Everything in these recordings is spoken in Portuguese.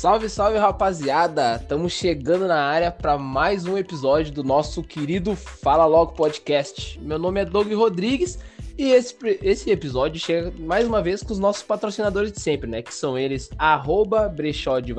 Salve, salve, rapaziada! Estamos chegando na área para mais um episódio do nosso querido Fala Logo Podcast. Meu nome é Doug Rodrigues e esse, esse episódio chega mais uma vez com os nossos patrocinadores de sempre, né? Que são eles, arroba Brechó de.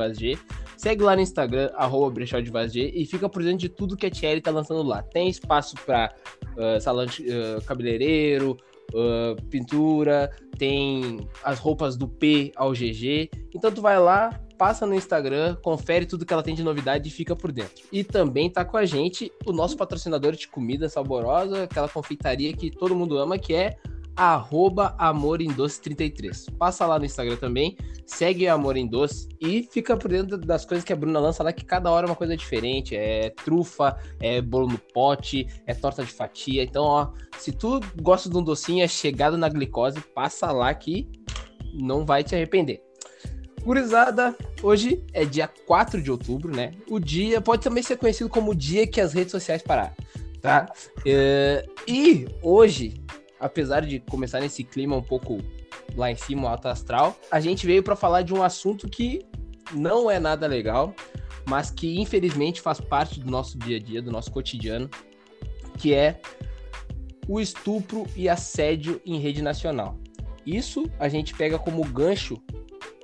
Segue lá no Instagram, arroba Brechó de e fica por dentro de tudo que a Thierry tá lançando lá. Tem espaço para uh, salão de uh, cabeleireiro, uh, pintura, tem as roupas do P ao GG. Então tu vai lá, passa no Instagram, confere tudo que ela tem de novidade e fica por dentro. E também tá com a gente o nosso patrocinador de comida saborosa, aquela confeitaria que todo mundo ama, que é arroba Amor em Doce 33. Passa lá no Instagram também, segue Amor em Doce e fica por dentro das coisas que a Bruna lança lá, que cada hora é uma coisa diferente. É trufa, é bolo no pote, é torta de fatia. Então, ó, se tu gosta de um docinho, é chegado na glicose, passa lá que não vai te arrepender. Gurizada, hoje é dia 4 de outubro, né? O dia pode também ser conhecido como o dia que as redes sociais pararam, tá? Uh, e hoje apesar de começar nesse clima um pouco lá em cima, alto astral, a gente veio para falar de um assunto que não é nada legal, mas que infelizmente faz parte do nosso dia a dia, do nosso cotidiano, que é o estupro e assédio em rede nacional. Isso a gente pega como gancho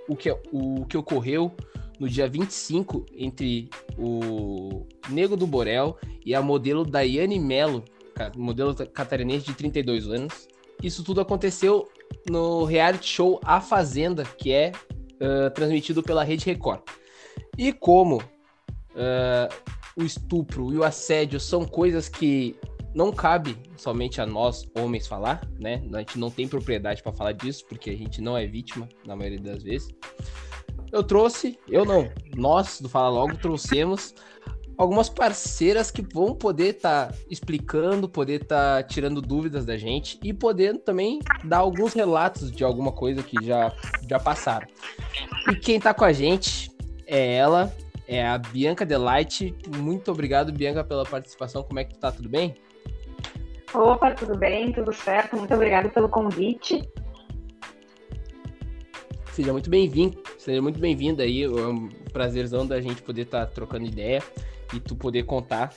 o que, o que ocorreu no dia 25 entre o Nego do Borel e a modelo Daiane Mello, modelo catarinense de 32 anos. Isso tudo aconteceu no reality show A Fazenda, que é uh, transmitido pela Rede Record. E como uh, o estupro e o assédio são coisas que não cabe somente a nós homens falar, né? A gente não tem propriedade para falar disso, porque a gente não é vítima na maioria das vezes. Eu trouxe, eu não, nós do Fala Logo trouxemos algumas parceiras que vão poder estar tá explicando, poder estar tá tirando dúvidas da gente e poder também dar alguns relatos de alguma coisa que já, já passaram. E quem está com a gente é ela, é a Bianca Delight. Muito obrigado, Bianca, pela participação. Como é que tu tá? Tudo bem? Opa, tudo bem, tudo certo. Muito obrigada pelo convite. Seja muito bem-vindo, seja muito bem-vinda aí. É um prazerzão da gente poder estar tá trocando ideia e tu poder contar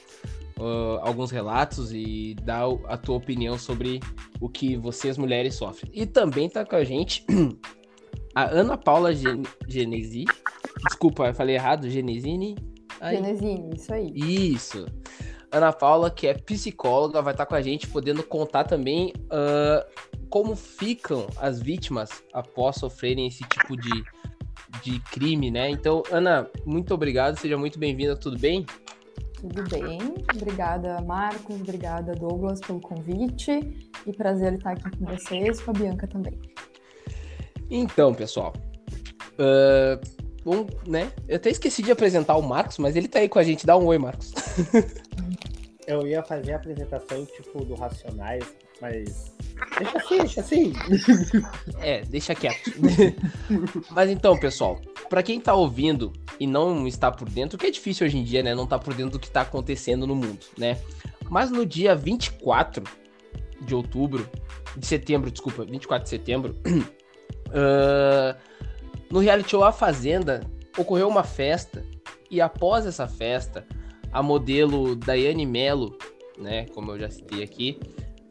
uh, alguns relatos e dar a tua opinião sobre o que vocês mulheres sofrem. E também tá com a gente a Ana Paula Gen Genesi. Desculpa, eu falei errado, Genesini. Genesini, isso aí. Isso. Ana Paula, que é psicóloga, vai estar com a gente, podendo contar também uh, como ficam as vítimas após sofrerem esse tipo de de crime, né? Então, Ana, muito obrigado, seja muito bem-vinda, tudo bem? Tudo bem, obrigada Marcos, obrigada Douglas pelo convite e prazer estar aqui com vocês, com a Bianca também. Então, pessoal, uh, bom, né? Eu até esqueci de apresentar o Marcos, mas ele tá aí com a gente. Dá um oi, Marcos. Eu ia fazer a apresentação tipo do Racionais, mas Deixa assim, deixa assim. É, deixa quieto. Mas então, pessoal, para quem tá ouvindo e não está por dentro, que é difícil hoje em dia, né? Não tá por dentro do que tá acontecendo no mundo, né? Mas no dia 24 de outubro, de setembro, desculpa, 24 de setembro, uh, no reality show A Fazenda, ocorreu uma festa e após essa festa, a modelo Daiane Mello, né, como eu já citei aqui,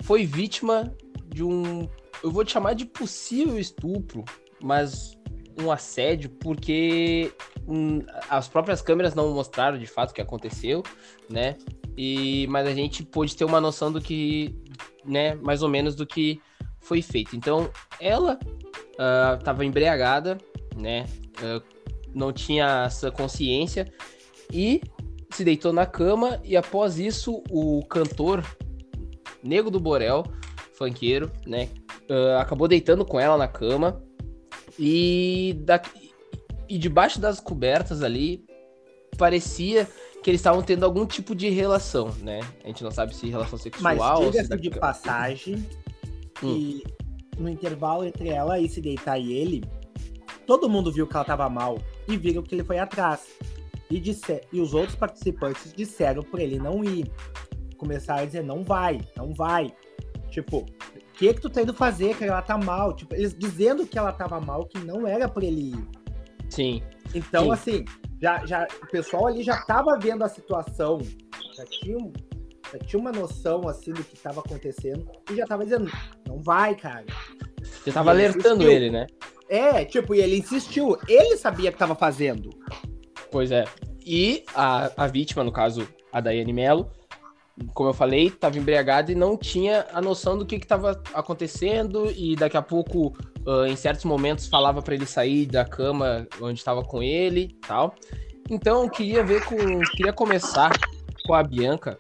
foi vítima de um. Eu vou te chamar de possível estupro, mas um assédio, porque hum, as próprias câmeras não mostraram de fato o que aconteceu, né? E, mas a gente pôde ter uma noção do que, né, mais ou menos do que foi feito. Então, ela estava uh, embriagada, né? Uh, não tinha essa consciência e se deitou na cama e após isso o cantor Nego do Borel funkeiro, né? Uh, acabou deitando com ela na cama e, da, e debaixo das cobertas ali parecia que eles estavam tendo algum tipo de relação, né? A gente não sabe se relação sexual Mas ou se da... de passagem hum. e no intervalo entre ela e se deitar e ele, todo mundo viu que ela tava mal e viram que ele foi atrás. E, disse, e os outros participantes disseram por ele não ir. Começaram a dizer, não vai, não vai. Tipo, o que que tu tá indo fazer, que ela tá mal? Tipo, eles dizendo que ela tava mal, que não era pra ele ir. Sim. Então, Sim. assim, já, já, o pessoal ali já tava vendo a situação, já tinha, já tinha uma noção, assim, do que tava acontecendo, e já tava dizendo, não vai, cara. Você tava Ele alertando insistiu. ele, né? É, tipo, e ele insistiu, ele sabia que tava fazendo. Pois é. E a, a vítima, no caso, a Daiane Mello, como eu falei, estava embriagada e não tinha a noção do que estava acontecendo e daqui a pouco, ah, em certos momentos, falava para ele sair da cama onde estava com ele tal. Então, queria ver com... Queria começar com a Bianca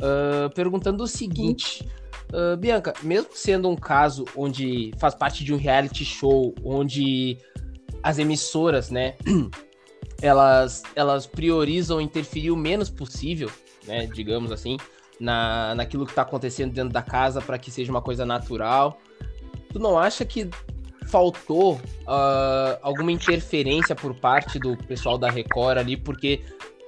ah, perguntando o seguinte... ah, Bianca, mesmo sendo um caso onde faz parte de um reality show, onde as emissoras, né, elas, elas priorizam interferir o menos possível, né, digamos assim, na, naquilo que está acontecendo dentro da casa para que seja uma coisa natural. Tu não acha que faltou ah, alguma interferência por parte do pessoal da Record ali? Porque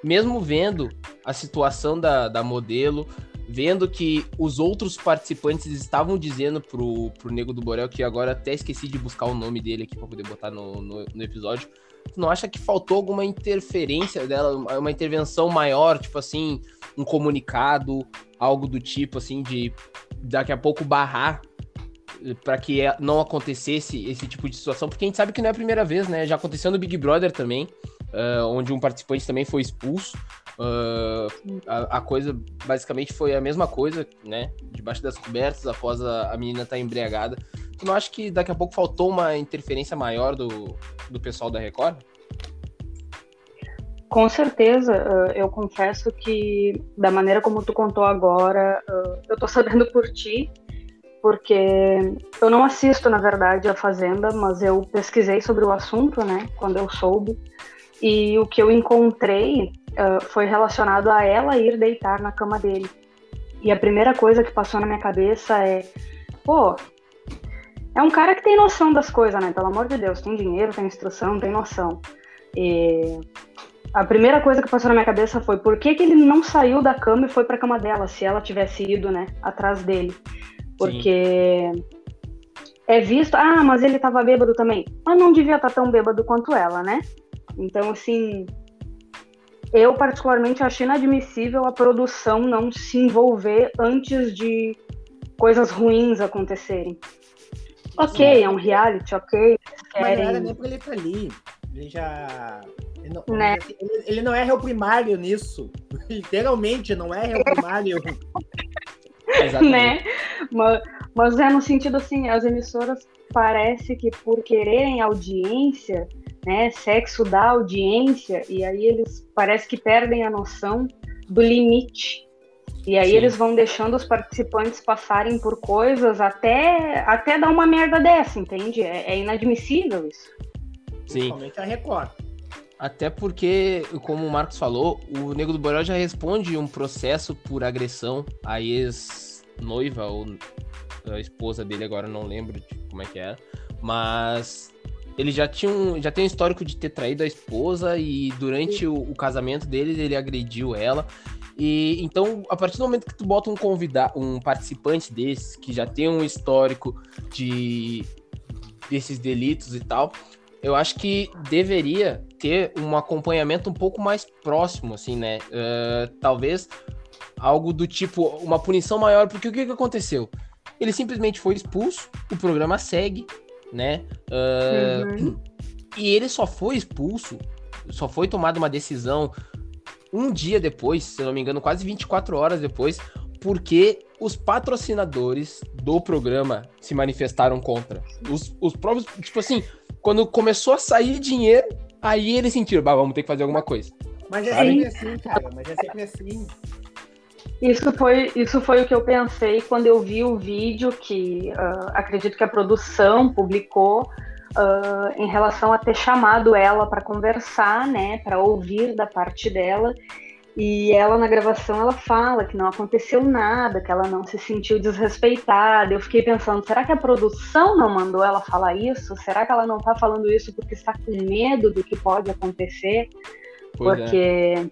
mesmo vendo a situação da, da modelo, vendo que os outros participantes estavam dizendo pro, pro Nego do Borel, que agora até esqueci de buscar o nome dele aqui para poder botar no, no, no episódio, tu não acha que faltou alguma interferência dela, uma intervenção maior, tipo assim, um comunicado, algo do tipo assim, de daqui a pouco barrar para que não acontecesse esse tipo de situação, porque a gente sabe que não é a primeira vez, né? Já aconteceu no Big Brother também, ah, onde um participante também foi expulso. Ah, a, a coisa basicamente foi a mesma coisa, né? Debaixo das cobertas, após a, a menina estar embriagada. Tu não acha que daqui a pouco faltou uma interferência maior do, do pessoal da Record? Com certeza, eh, eu confesso que da maneira como tu contou agora, eu tô sabendo por ti, porque eu não assisto, na verdade, a Fazenda, mas eu pesquisei sobre o assunto, né, quando eu soube, e o que eu encontrei eh, foi relacionado a ela ir deitar na cama dele. E a primeira coisa que passou na minha cabeça é, pô, é um cara que tem noção das coisas, né? Pelo amor de Deus, tem dinheiro, tem instrução, tem noção. E a primeira coisa que passou na minha cabeça foi por que, que ele não saiu da cama e foi pra cama dela, se ela tivesse ido, né, atrás dele. Porque é visto, ah, mas ele tava bêbado também. Mas não devia estar tão bêbado quanto ela, né? Então, assim, eu particularmente acho inadmissível a produção não se envolver antes de coisas ruins acontecerem. Ok, é um reality, ok. eles Mas não era Querem... ele estar ali. Ele já. Ele não, Né? ele, ele não é réu primário nisso. Literalmente, não é réu primário. Exatamente. né? Mas, mas é no sentido assim, as emissoras parece que por quererem audiência, né, sexo dá audiência, e aí eles parece que perdem a noção do limite. E aí Sim. eles vão deixando os participantes passarem por coisas até, até dar uma merda dessa, entende? É, é inadmissível isso. Sim. Principalmente a Record. Até porque, como o Marcos falou, o Nego do Borel já responde um processo por agressão à ex-noiva ou a esposa dele, agora não lembro de como é que era. Mas ele já tinha um, já tem um histórico de ter traído a esposa e durante o, o casamento dele ele agrediu ela. E então, a partir do momento que tu bota um convidado, um participante desse que já tem um histórico de desses delitos e tal, eu acho que deveria ter um acompanhamento um pouco mais próximo, assim, né? Eh, talvez algo do tipo, uma punição maior, porque o que, que aconteceu? Ele simplesmente foi expulso, o programa segue, né? Eh, Uhum. E ele só foi expulso, só foi tomada uma decisão um dia depois, se eu não me engano, quase 24 horas depois, porque os patrocinadores do programa se manifestaram contra. Os, os próprios, tipo assim, quando começou a sair dinheiro, aí eles sentiram, bah, vamos ter que fazer alguma coisa. Mas é sempre assim, cara. Mas é sempre assim. Isso foi, isso foi o que eu pensei quando eu vi o vídeo que ah, acredito que a produção publicou ah, em relação a ter chamado ela para conversar, né, para ouvir da parte dela. E ela na gravação ela fala que não aconteceu nada, que ela não se sentiu desrespeitada. Eu fiquei pensando, será que a produção não mandou ela falar isso? Será que ela não está falando isso porque está com medo do que pode acontecer? Pois é.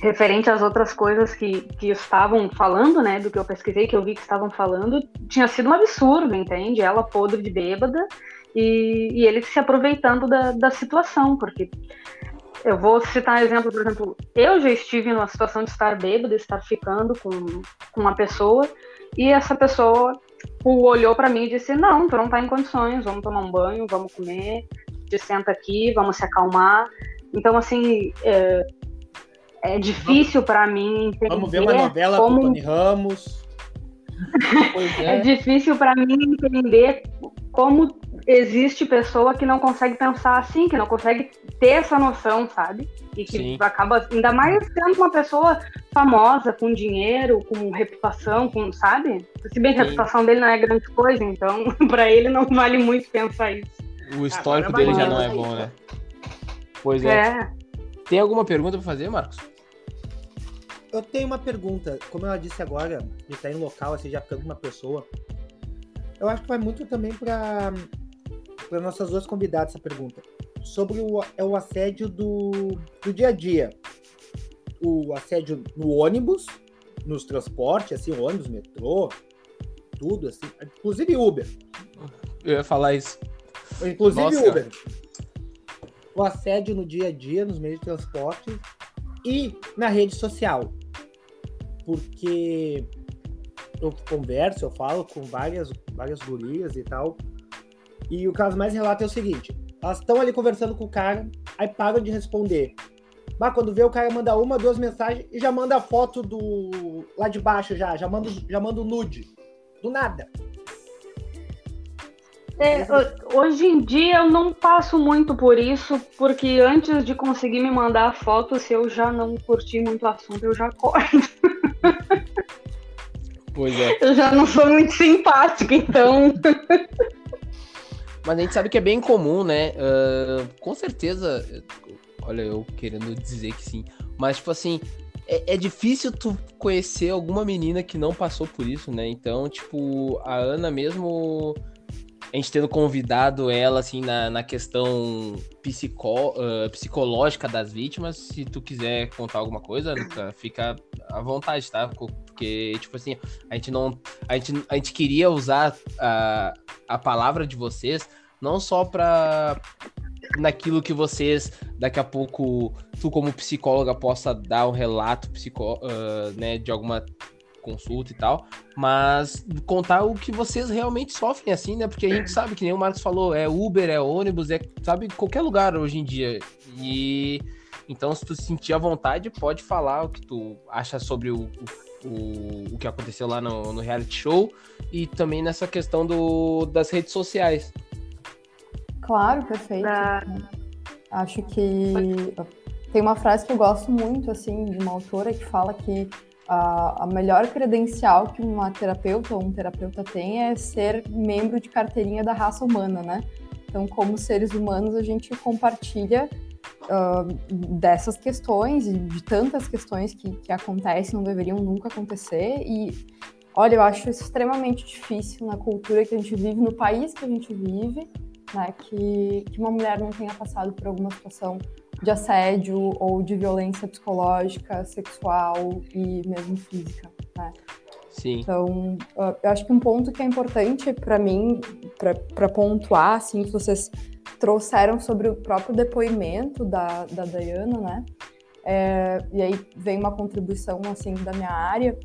Referente às outras coisas que, que estavam falando, né, do que eu pesquisei, que eu vi que estavam falando, tinha sido um absurdo, entende? Ela podre de bêbada e, e ele se aproveitando da, da situação, porque eu vou citar um exemplo, por exemplo, eu já estive numa situação de estar bêbada, estar ficando com, com uma pessoa, e essa pessoa olhou para mim e disse: Não, tu não tá em condições, vamos tomar um banho, vamos comer, te senta aqui, vamos se acalmar. Então, assim, é, é difícil para mim entender. Vamos ver uma novela como... com Tony Ramos. é. é difícil para mim entender como existe pessoa que não consegue pensar assim, que não consegue ter essa noção, sabe? E que Sim. acaba, ainda mais sendo uma pessoa famosa, com dinheiro, com reputação, com, sabe? Se bem que a reputação dele não é grande coisa, então para ele não vale muito pensar isso. O histórico dele já não é bom, né? Pois é. é. Tem alguma pergunta para fazer, Marcos? Eu tenho uma pergunta. Como ela disse agora, de estar em local, assim, já ficando com uma pessoa. Eu acho que vai muito também para para nossas duas convidadas essa pergunta. Sobre o, é o assédio do, do dia a dia. O assédio no ônibus, nos transportes, assim, ônibus, metrô, tudo, assim. Inclusive Uber. Eu ia falar isso. Inclusive Nossa. Uber. O assédio no dia a dia, nos meios de transporte e na rede social. Porque eu converso, eu falo com várias, várias gurias e tal. E o caso mais relata é o seguinte: elas estão ali conversando com o cara, aí param de responder. Mas quando vê, o cara manda uma, duas mensagens e já manda a foto do. lá de baixo já, já manda, já manda o nude. Do nada. É, hoje em dia eu não passo muito por isso, porque antes de conseguir me mandar a foto, se eu já não curti muito o assunto, eu já corto. Pois é. Eu já não sou muito simpática, então. Mas a gente sabe que é bem comum, né? Uh, com certeza, olha, eu querendo dizer que sim. Mas, tipo assim, é, é, difícil tu conhecer alguma menina que não passou por isso, né? Então, tipo, a Ana mesmo. A gente tendo convidado ela, assim, na, na questão psico, uh, psicológica das vítimas, se tu quiser contar alguma coisa, Luca, fica à vontade, tá? Porque, tipo assim, a gente não. A gente, a gente queria usar a, a palavra de vocês não só para naquilo que vocês daqui a pouco tu como psicóloga possa dar um relato psicó, uh, né, de alguma consulta e tal, mas contar o que vocês realmente sofrem assim, né? Porque a gente sabe que nem o Marcos falou, é Uber, é ônibus, é sabe qualquer lugar hoje em dia. E então se tu sentir à vontade, pode falar o que tu acha sobre o, o, o que aconteceu lá no, no reality show e também nessa questão do, das redes sociais. Claro, perfeito. Acho que tem uma frase que eu gosto muito, assim, de uma autora que fala que a, a melhor credencial que uma terapeuta ou um terapeuta tem é ser membro de carteirinha da raça humana, né? Então, como seres humanos, a gente compartilha uh, dessas questões e de tantas questões que, que acontecem, não deveriam nunca acontecer. E, olha, eu acho isso extremamente difícil na cultura que a gente vive, no país que a gente vive né, que, que uma mulher não tenha passado por alguma situação de assédio ou de violência psicológica, sexual e mesmo física. Né? Sim. Então, eu acho que um ponto que é importante para mim, para pontuar, assim, que vocês trouxeram sobre o próprio depoimento da, da Dayana, né? É, e aí vem uma contribuição, assim, da minha área,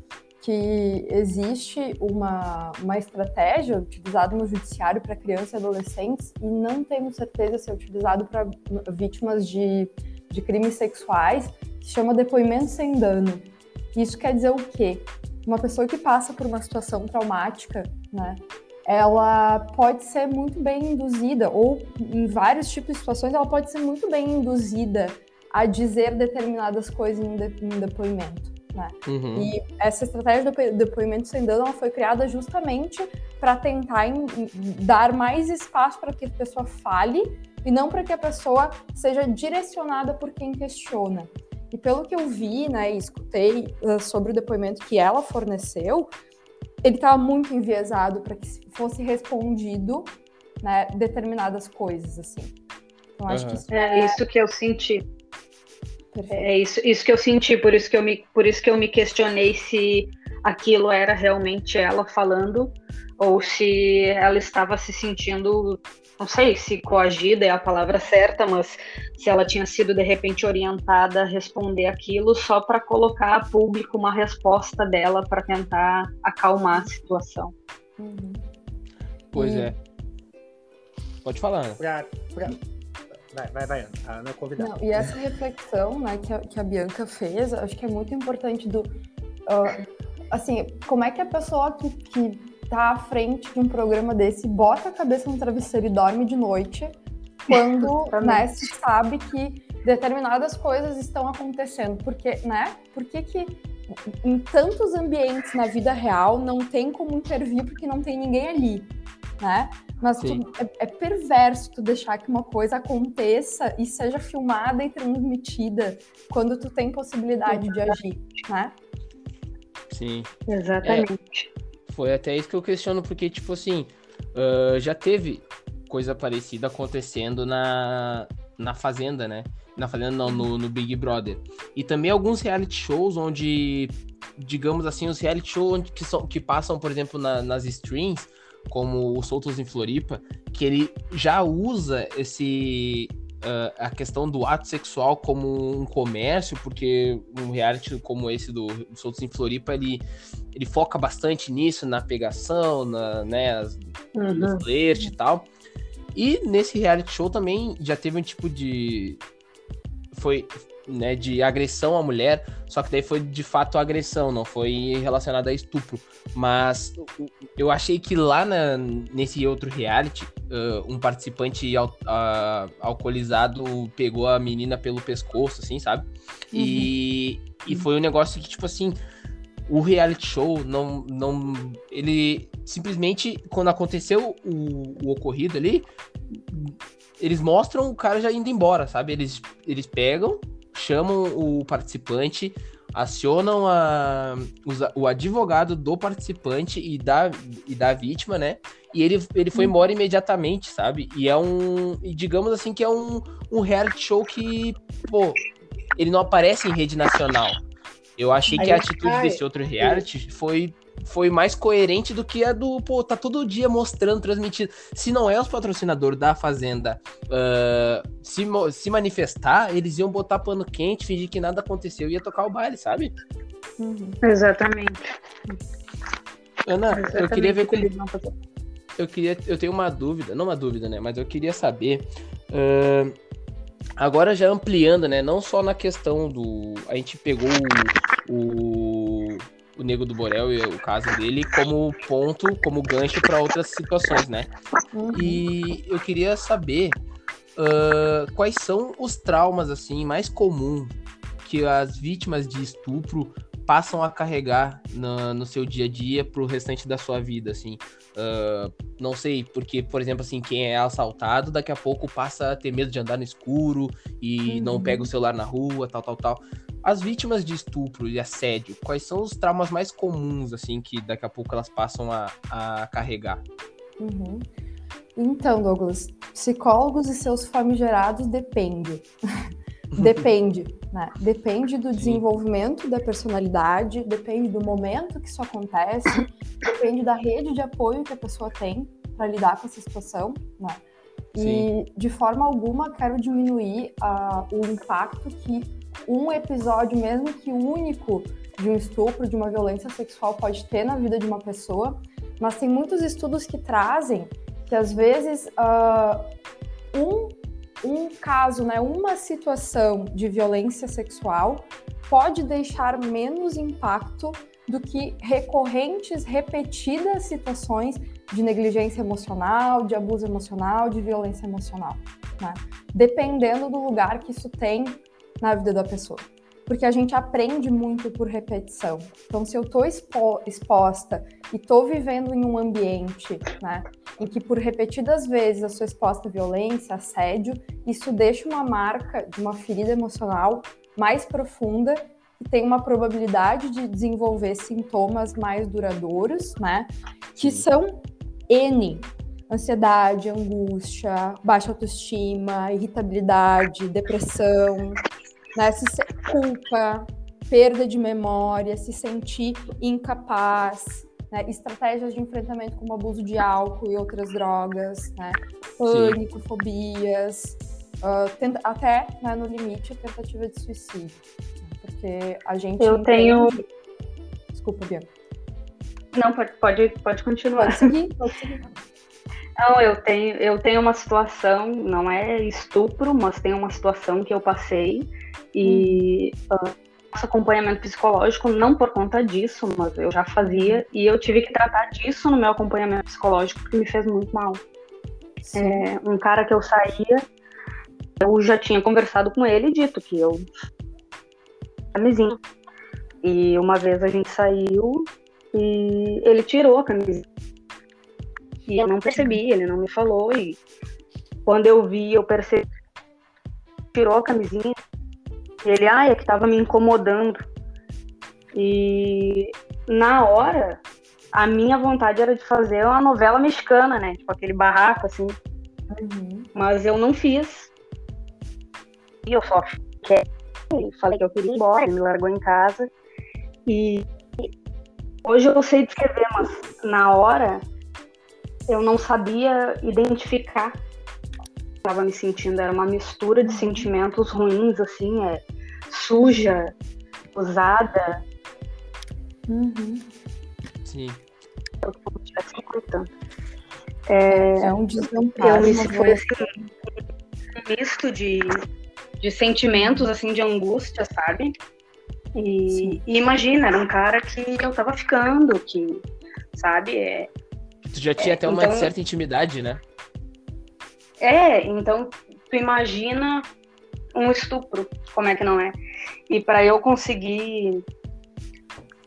que existe uma, uma estratégia utilizada no judiciário para crianças e adolescentes e não temos certeza se é utilizado para vítimas de, de crimes sexuais, que se chama depoimento sem dano. Isso quer dizer o quê? Uma pessoa que passa por uma situação traumática, né, ela pode ser muito bem induzida, ou em vários tipos de situações, ela pode ser muito bem induzida a dizer determinadas coisas em depoimento. Né? Uhum. E essa estratégia do depoimento sem dano foi criada justamente para tentar em, dar mais espaço para que a pessoa fale e não para que a pessoa seja direcionada por quem questiona. E pelo que eu vi, né, e escutei uh, sobre o depoimento que ela forneceu, ele estava muito enviesado para que fosse respondido né, determinadas coisas, assim. Então, acho uhum. que isso é... é isso que eu senti. É isso, isso que eu senti, por isso que eu me, por isso que eu me questionei se aquilo era realmente ela falando ou se ela estava se sentindo, não sei se coagida é a palavra certa, mas se ela tinha sido de repente orientada a responder aquilo só para colocar a público uma resposta dela para tentar acalmar a situação. Uhum. Pois é. Pode falar. Né? Pra, pra... Vai, vai, vai, a Ana convidada. e essa reflexão né, que, a, que a Bianca fez, acho que é muito importante do. Uh, assim, como é que a pessoa que, que tá à frente de um programa desse bota a cabeça no travesseiro e dorme de noite quando né, se sabe que determinadas coisas estão acontecendo. Porque, né? Por que, que em tantos ambientes na vida real não tem como intervir porque não tem ninguém ali, né? Mas tu, é, é, perverso tu deixar que uma coisa aconteça e seja filmada e transmitida quando tu tem possibilidade de agir, né? Sim. Exatamente. É, foi até isso que eu questiono, porque, tipo assim, uh, já teve coisa parecida acontecendo na, na Fazenda, né? Na Fazenda não, no, no Big Brother. E também alguns reality shows onde, digamos assim, os reality shows que, são, que passam, por exemplo, na, nas streams, como o Soltos em Floripa, que ele já usa esse uh, a questão do ato sexual como um comércio, porque um reality como esse do, do Soltos em Floripa, ele, ele foca bastante nisso, na pegação, na, né, as, uhum. no flerte e tal. E nesse reality show também já teve um tipo de. Foi, né, de agressão à mulher, só que daí foi de fato agressão, não foi relacionado a estupro. Mas eu achei que lá na, nesse outro reality, uh, um participante al, uh, alcoolizado pegou a menina pelo pescoço, assim, sabe? Uhum. E, e foi um negócio que, tipo assim, o reality show não. não ele simplesmente, quando aconteceu o, o ocorrido ali, eles mostram o cara já indo embora, sabe? Eles, eles pegam, chamam o participante, acionam a, o advogado do participante e da, e da vítima, né? E ele, ele foi embora imediatamente, sabe? E é um. E digamos assim que é um, um reality show que, pô, ele não aparece em rede nacional. Eu achei que a atitude desse outro reality foi foi mais coerente do que a do, pô, tá todo dia mostrando, transmitindo. Se não é os patrocinadores da Fazenda uh, se, se manifestar, eles iam botar pano quente, fingir que nada aconteceu e ia tocar o baile, sabe? Uhum. Exatamente. Ana, Exatamente. eu queria ver como. Eu queria. Eu tenho uma dúvida, não uma dúvida, né? Mas eu queria saber. Uh, agora já ampliando, né? Não só na questão do. A gente pegou o, o o Nego do Borel e o caso dele como ponto, como gancho para outras situações, né? Uhum. E eu queria saber uh, quais são os traumas assim mais comuns que as vítimas de estupro passam a carregar no, no seu dia a dia pro restante da sua vida, assim. Uh, não sei, porque, por exemplo, assim, quem é assaltado daqui a pouco passa a ter medo de andar no escuro e uhum. não pega o celular na rua, tal, tal, tal. As vítimas de estupro e assédio, quais são os traumas mais comuns, assim, que daqui a pouco elas passam a, a carregar? Uhum. Então, Douglas, psicólogos e seus famigerados depende. depende, né? Depende do Sim. desenvolvimento da personalidade, depende do momento que isso acontece, depende da rede de apoio que a pessoa tem para lidar com essa situação, né? E de forma alguma quero diminuir uh, o impacto que um episódio, mesmo que único, de um estupro, de uma violência sexual pode ter na vida de uma pessoa, mas tem muitos estudos que trazem que às vezes uh, um, um caso, né, uma situação de violência sexual pode deixar menos impacto do que recorrentes, repetidas situações de negligência emocional, de abuso emocional, de violência emocional, né? dependendo do lugar que isso tem na vida da pessoa. Porque a gente aprende muito por repetição. Então, se eu estou expo exposta e estou vivendo em um ambiente né, em que por repetidas vezes eu sou exposta a violência, assédio, isso deixa uma marca de uma ferida emocional mais profunda e tem uma probabilidade de desenvolver sintomas mais duradouros, né? Que são N. Ansiedade, angústia, baixa autoestima, irritabilidade, depressão, né? Se culpa, perda de memória, se sentir incapaz, né? estratégias de enfrentamento como abuso de álcool e outras drogas, né? pânico, Sim. fobias, uh, tenta... até né, no limite a tentativa de suicídio. Porque a gente. Eu entende... tenho. Desculpa, Bianca. Não, pode, pode, pode continuar. Pode seguir, pode seguir. Não, eu tenho, eu tenho uma situação, não é estupro, mas tem uma situação que eu passei e hum. uh, faço acompanhamento psicológico, não por conta disso, mas eu já fazia e eu tive que tratar disso no meu acompanhamento psicológico porque me fez muito mal. É, um cara que eu saía, eu já tinha conversado com ele e dito que eu camisinha. E uma vez a gente saiu e ele tirou a camisinha e eu não percebi, ele não me falou. E quando eu vi, eu percebi. Tirou a camisinha. Ele, ah, é que tava me incomodando. E na hora, a minha vontade era de fazer uma novela mexicana, né? Tipo aquele barraco, assim. Uhum. Mas eu não fiz. E eu só fiquei. Falei que eu queria ir embora, ele me largou em casa. E hoje eu sei descrever, mas na hora eu não sabia identificar estava me sentindo era uma mistura de sentimentos ruins assim é suja usada uhum. sim é, é um desamparo eu foi assim, um misto de, de sentimentos assim de angústia sabe e, e, imagina era um cara que eu tava ficando que sabe é Tu já tinha é, até uma então... certa intimidade, né? É, então tu imagina um estupro, como é que não é? E para eu conseguir,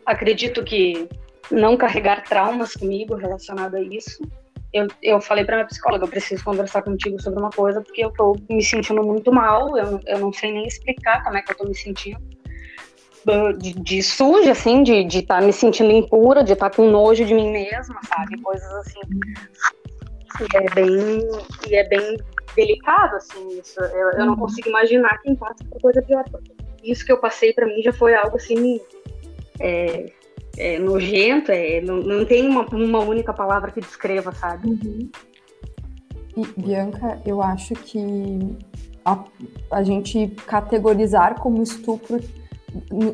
acredito que não carregar traumas comigo relacionado a isso, eu, eu falei para minha psicóloga, eu preciso conversar contigo sobre uma coisa, porque eu tô me sentindo muito mal, eu, eu não sei nem explicar como é que eu tô me sentindo de, de suja, assim, de estar tá me sentindo impura, de estar tá com nojo de mim mesma, sabe? Coisas assim. E é bem, e é bem delicado, assim, isso. Eu, eu não uhum. consigo imaginar quem passa por coisa pior. Isso que eu passei para mim já foi algo assim. É, é nojento, é, não, não tem uma, uma única palavra que descreva, sabe? Uhum. E, Bianca, eu acho que a, a gente categorizar como estupro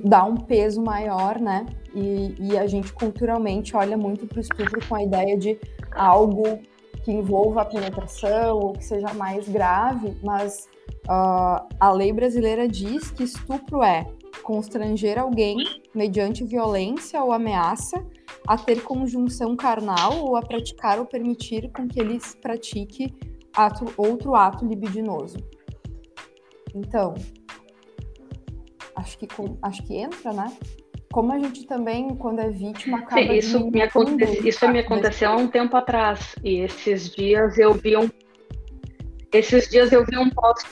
dá um peso maior, né? E, e a gente culturalmente olha muito para o estupro com a ideia de algo que envolva a penetração ou que seja mais grave, mas uh, a lei brasileira diz que estupro é constranger alguém mediante violência ou ameaça a ter conjunção carnal ou a praticar ou permitir com que ele pratique ato, outro ato libidinoso. Então, acho que, acho que entra, né? Como a gente também, quando é vítima, acaba. Sim, isso, me, aconte... isso me aconteceu há um tempo atrás. E esses dias eu vi um. Esses dias eu vi um post.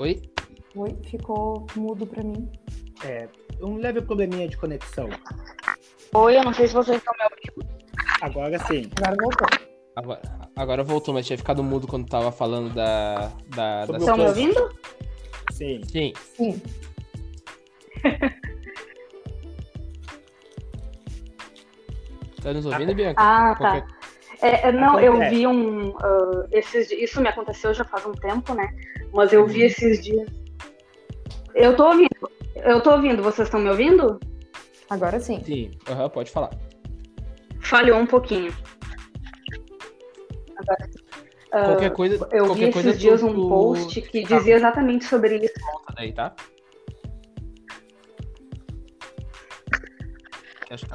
Oi? Oi, ficou mudo para mim. É, um leve probleminha de conexão. Oi, eu não sei se vocês estão me ouvindo. Agora sim. Agora voltou. Agora, Agora voltou, mas tinha ficado mudo quando tava falando da. da, da Estão me ouvindo? Sim. Sim. Sim. tá nos ouvindo, Bianca? Ah, tá. Qualquer... É, é, não, eu vi um. Uh, esses, isso me aconteceu já faz um tempo, né? Mas eu vi uhum. esses dias. Eu tô ouvindo. Eu tô ouvindo. Vocês estão me ouvindo? Agora sim. Sim, uhum, pode falar. Falhou um pouquinho. Qualquer coisa. Eu qualquer vi coisa esses dias um post que dizia exatamente sobre isso. Daí, tá?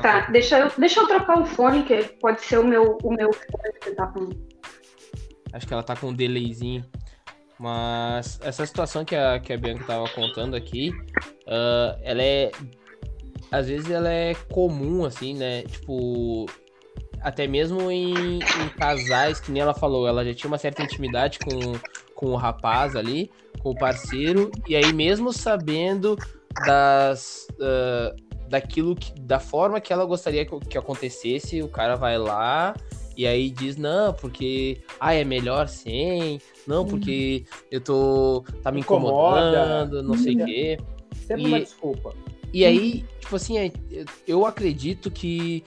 Tá, deixa eu, deixa eu trocar o fone, que pode ser o meu, o meu fone que tá com. Acho que ela tá com um delayzinho. Mas essa situação que a, que a Bianca tava contando aqui, uh, ela é. Às vezes ela é comum, assim, né? Tipo, até mesmo em, em, casais, que nem ela falou, ela já tinha uma certa intimidade com, com o rapaz ali, com o parceiro, e aí mesmo sabendo das uh, daquilo que, da forma que ela gostaria que, que acontecesse, o cara vai lá E aí diz, não, porque ah, é melhor sem, não, porque eu tô. tá me Incomoda. incomodando, não sei o quê. Sempre E- uma desculpa. E aí, tipo assim, é- eu acredito que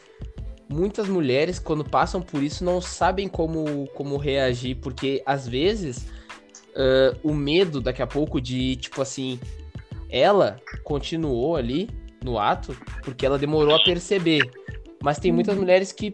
muitas mulheres, quando passam por isso, não sabem como, como reagir, porque às vezes ah, o medo daqui a pouco de, tipo assim, ela continuou ali no ato porque ela demorou a perceber. Mas tem muitas mulheres que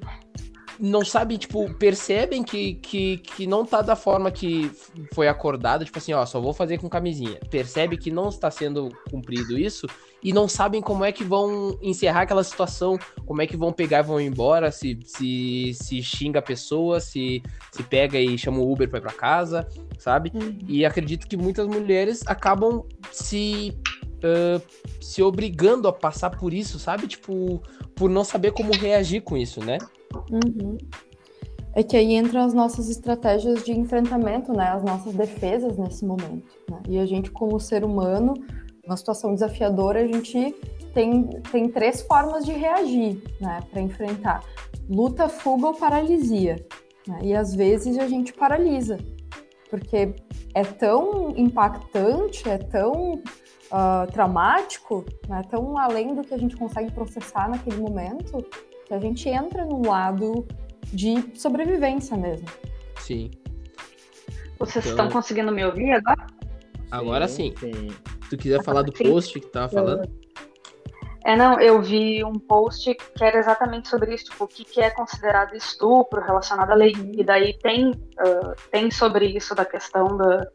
não sabem, tipo, percebem que, que, que não tá da forma que foi acordado, tipo assim, ó, só vou fazer com camisinha. Percebe que não está sendo cumprido isso e não sabem como é que vão encerrar aquela situação, como é que vão pegar e vão embora, se, se, se xinga a pessoa, se, se pega e chama o Uber pra ir pra casa, sabe? E acredito que muitas mulheres acabam se, ah, se obrigando a passar por isso, sabe? Tipo, por não saber como reagir com isso, né? Uhum. É que aí entram as nossas estratégias de enfrentamento, né? As nossas defesas nesse momento. né? E a gente, como ser humano, numa situação desafiadora, a gente tem, tem três formas de reagir, né? Para enfrentar: luta, fuga ou paralisia. né? E às vezes a gente paralisa, porque é tão impactante, é tão ah, traumático, né? tão além do que a gente consegue processar naquele momento, que a gente entra num lado de sobrevivência mesmo. Sim. Vocês Então- estão conseguindo me ouvir agora? Agora sim. sim. Se tu quiser falar do post que tu tava falando. É, não, eu vi um post que era exatamente sobre isso, tipo, o que, que é considerado estupro relacionado à lei. E daí tem, ah, tem sobre isso da questão da,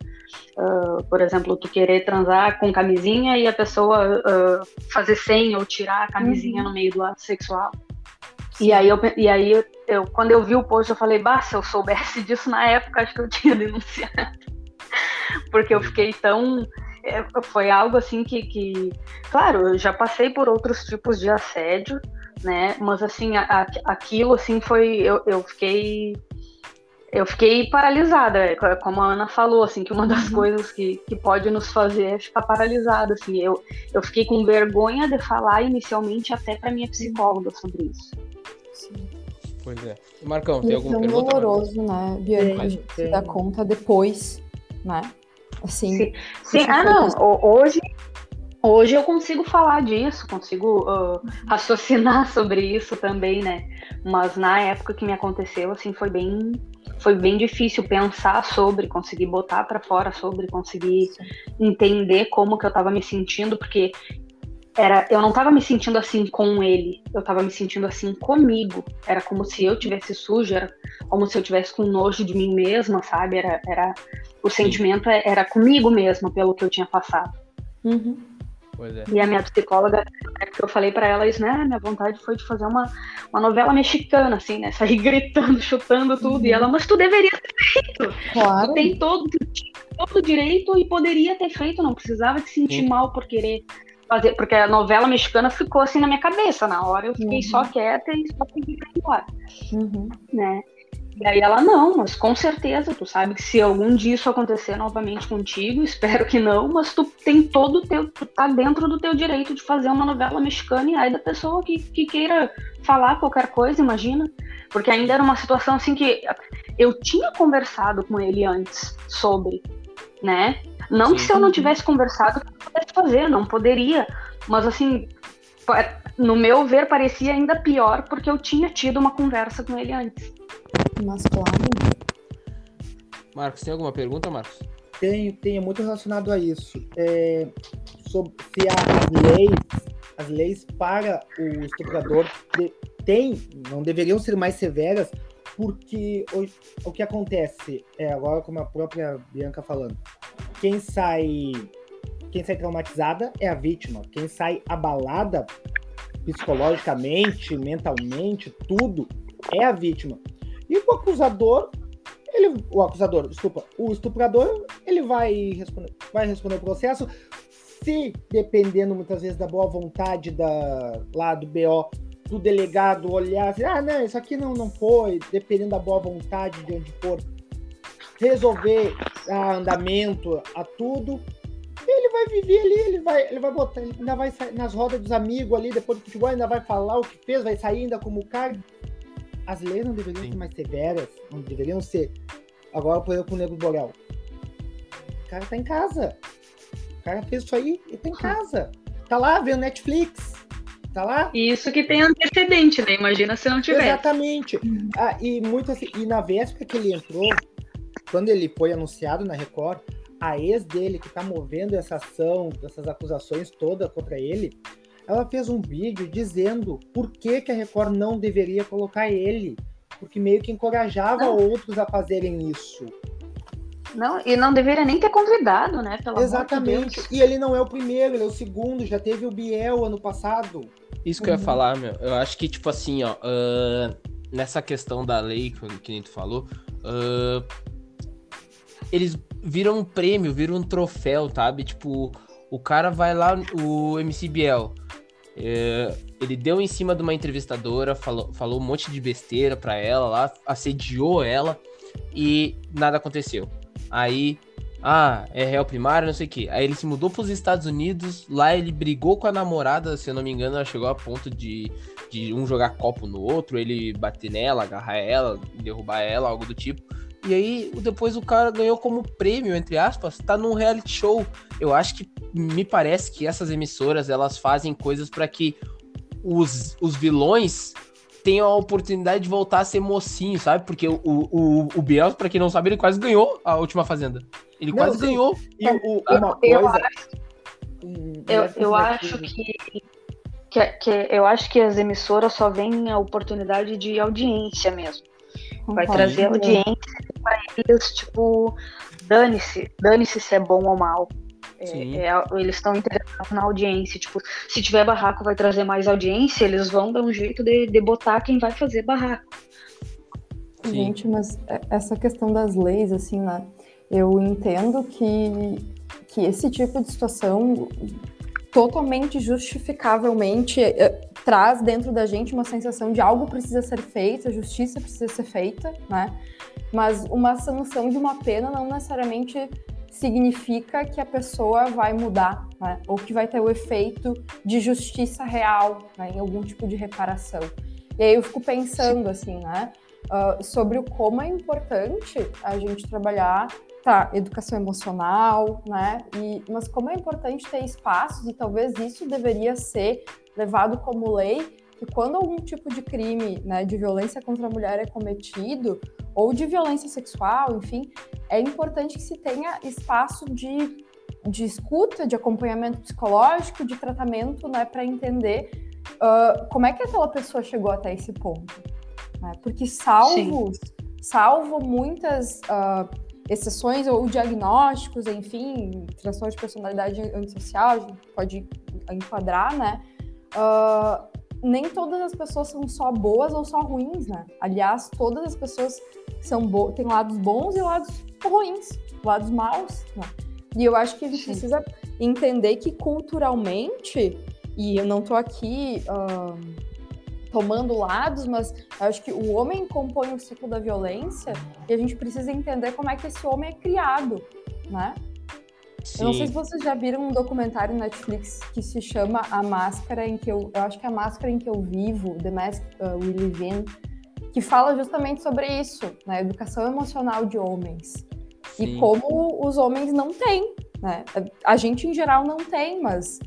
ah, por exemplo, tu querer transar com camisinha e a pessoa ah, fazer sem ou tirar a camisinha no meio do ato sexual. E aí, eu, e aí eu, eu- quando eu vi o post, eu falei, bah, se eu soubesse disso na época, acho que eu tinha denunciado. Porque eu fiquei tão. É, Foi algo assim que, que. Claro, eu já passei por outros tipos de assédio, né? Mas assim, a- a- aquilo assim foi. Eu, eu fiquei. Eu fiquei paralisada, é, como a Ana falou, assim, que uma das coisas que, que pode nos fazer é ficar paralisada, assim, eu, eu fiquei com vergonha de falar inicialmente até para minha psicóloga sobre isso. Pois é. Marcão, tem é alguma tão pergunta? Doloroso, né, Bianca? Tem, A gente se dá conta depois, né? Assim, Sim. Sim, ah, não. Hoje, hoje eu consigo falar disso, consigo ah, raciocinar sobre isso também, né? Mas na época que me aconteceu, assim, foi bem, foi bem difícil pensar sobre, conseguir botar pra fora sobre, conseguir entender como que eu tava me sentindo, porque era, eu não tava me sentindo assim com ele, eu tava me sentindo assim comigo. Era como se eu tivesse sujo, era como se eu tivesse com nojo de mim mesma, sabe? Era, era o sentimento é- era comigo mesma pelo que eu tinha passado. uhum. Pois é. E a minha psicóloga, é que eu falei pra ela isso, né? Minha vontade foi de fazer uma, uma novela mexicana, assim, né? Sair gritando, chutando tudo. E ela, mas tu deveria ter feito. claro. Tu tem todo, todo o direito e poderia ter feito, não precisava te sentir Sim. mal por querer fazer, porque a novela mexicana ficou assim na minha cabeça. Na hora eu fiquei Uhum. só quieta e só segui pra ir embora, Uhum. né? E aí ela, não, mas com certeza, tu sabe que se algum dia isso acontecer novamente contigo, espero que não, mas tu tem todo o teu, tu tá dentro do teu direito de fazer uma novela mexicana e aí da pessoa que, que queira falar qualquer coisa, imagina. Porque ainda era uma situação assim que eu tinha conversado com ele antes sobre, né? Não que se eu não tivesse conversado, eu não pudesse fazer, não poderia. Mas assim, no meu ver, parecia ainda pior porque eu tinha tido uma conversa com ele antes. Mas claro. Marcos, tem alguma pergunta, Marcos? Tenho, tenho muito relacionado a isso. É, sobre se as leis, as leis para o estuprador de- tem, não deveriam ser mais severas, porque o, o que acontece é agora como a própria Bianca falando, quem sai quem sai traumatizada é a vítima, quem sai abalada psicologicamente, mentalmente, tudo é a vítima. E o acusador ele, o acusador, desculpa, o estuprador, ele vai responder, vai responder o processo. Se dependendo muitas vezes da boa vontade da, lá do BO, do delegado olhar, assim, ah, não, isso aqui não, não foi, dependendo da boa vontade de onde for, resolver a andamento, a tudo, ele vai viver ali, ele vai, ele vai botar, ele ainda vai sair nas rodas dos amigos ali, depois do futebol, ainda vai falar o que fez, vai sair ainda como cara. As leis não deveriam Sim. ser mais severas, não deveriam ser. Agora, por exemplo, o Nego Borel. O cara tá em casa. O cara fez isso aí e tá em casa. Tá lá vendo Netflix. Tá lá? Isso que tem antecedente, né? Imagina se não tiver. Exatamente. Ah, e, muito assim, e na véspera que ele entrou, quando ele foi anunciado na Record, a ex dele, que tá movendo essa ação, essas acusações todas contra ele, ela fez um vídeo dizendo por que, que a Record não deveria colocar ele. Porque meio que encorajava não. outros a fazerem isso. Não, e não deveria nem ter convidado, né? Pelo Exatamente. De e ele não é o primeiro, ele é o segundo. Já teve o Biel ano passado. Isso que uhum. eu ia uhum. falar, meu. Eu acho que, tipo assim, ó. Uh, nessa questão da lei, que nem tu falou. Uh, eles viram um prêmio, viram um troféu, sabe? Tipo, o cara vai lá, o MC Biel. É, ele deu em cima de uma entrevistadora, falou, falou um monte de besteira pra ela lá, assediou ela e nada aconteceu. Aí, ah, é réu primário, não sei o que. Aí ele se mudou para os Estados Unidos, lá ele brigou com a namorada, se eu não me engano, ela chegou a ponto de, de um jogar copo no outro, ele bater nela, agarrar ela, derrubar ela, algo do tipo. E aí, depois o cara ganhou como prêmio, entre aspas, tá num reality show. Eu acho que me parece que essas emissoras elas fazem coisas para que os, os vilões tenham a oportunidade de voltar a ser mocinho, sabe? Porque o, o, o Biel, pra quem não sabe, ele quase ganhou a última Fazenda. Ele não, quase sim. ganhou. E o, uma coisa... Eu acho, eu, eu acho que, que, que, eu acho que as emissoras só veem a oportunidade de audiência mesmo. Vai trazer audiência para eles, tipo, dane-se, dane-se se é bom ou mal. É, é, eles estão interessados na audiência. Tipo, se tiver barraco, vai trazer mais audiência, eles vão dar um jeito de, de botar quem vai fazer barraco. Sim. Gente, mas é, essa questão das leis, assim, né? Eu entendo que, que esse tipo de situação totalmente justificavelmente é, traz dentro da gente uma sensação de algo precisa ser feito, a justiça precisa ser feita, né? Mas uma sanção de uma pena não necessariamente significa que a pessoa vai mudar, né? ou que vai ter o efeito de justiça real né? em algum tipo de reparação. E aí eu fico pensando assim, né, uh, sobre o como é importante a gente trabalhar tá, educação emocional, né? E, mas como é importante ter espaços, e talvez isso deveria ser levado como lei, que quando algum tipo de crime né, de violência contra a mulher é cometido, ou de violência sexual, enfim, é importante que se tenha espaço de, de escuta, de acompanhamento psicológico, de tratamento, né, para entender uh, como é que aquela pessoa chegou até esse ponto. Né? Porque salvo, salvo muitas uh, exceções ou diagnósticos, enfim, transtorno de personalidade antissocial, a gente pode enquadrar, né? Uh, nem todas as pessoas são só boas ou só ruins, né? Aliás, todas as pessoas são bo têm lados bons e lados ruins, lados maus, né? E eu acho que a gente Sim. precisa entender que culturalmente, e eu não tô aqui uh, tomando lados, mas eu acho que o homem compõe o ciclo da violência e a gente precisa entender como é que esse homem é criado, né? Sim. Eu não sei se vocês já viram um documentário no Netflix que se chama A Máscara em que eu, eu acho que é a máscara em que eu vivo, The Mask uh, We Live In, que fala justamente sobre isso, né? Educação emocional de homens. Sim. E como os homens não têm, né? A gente em geral não tem, mas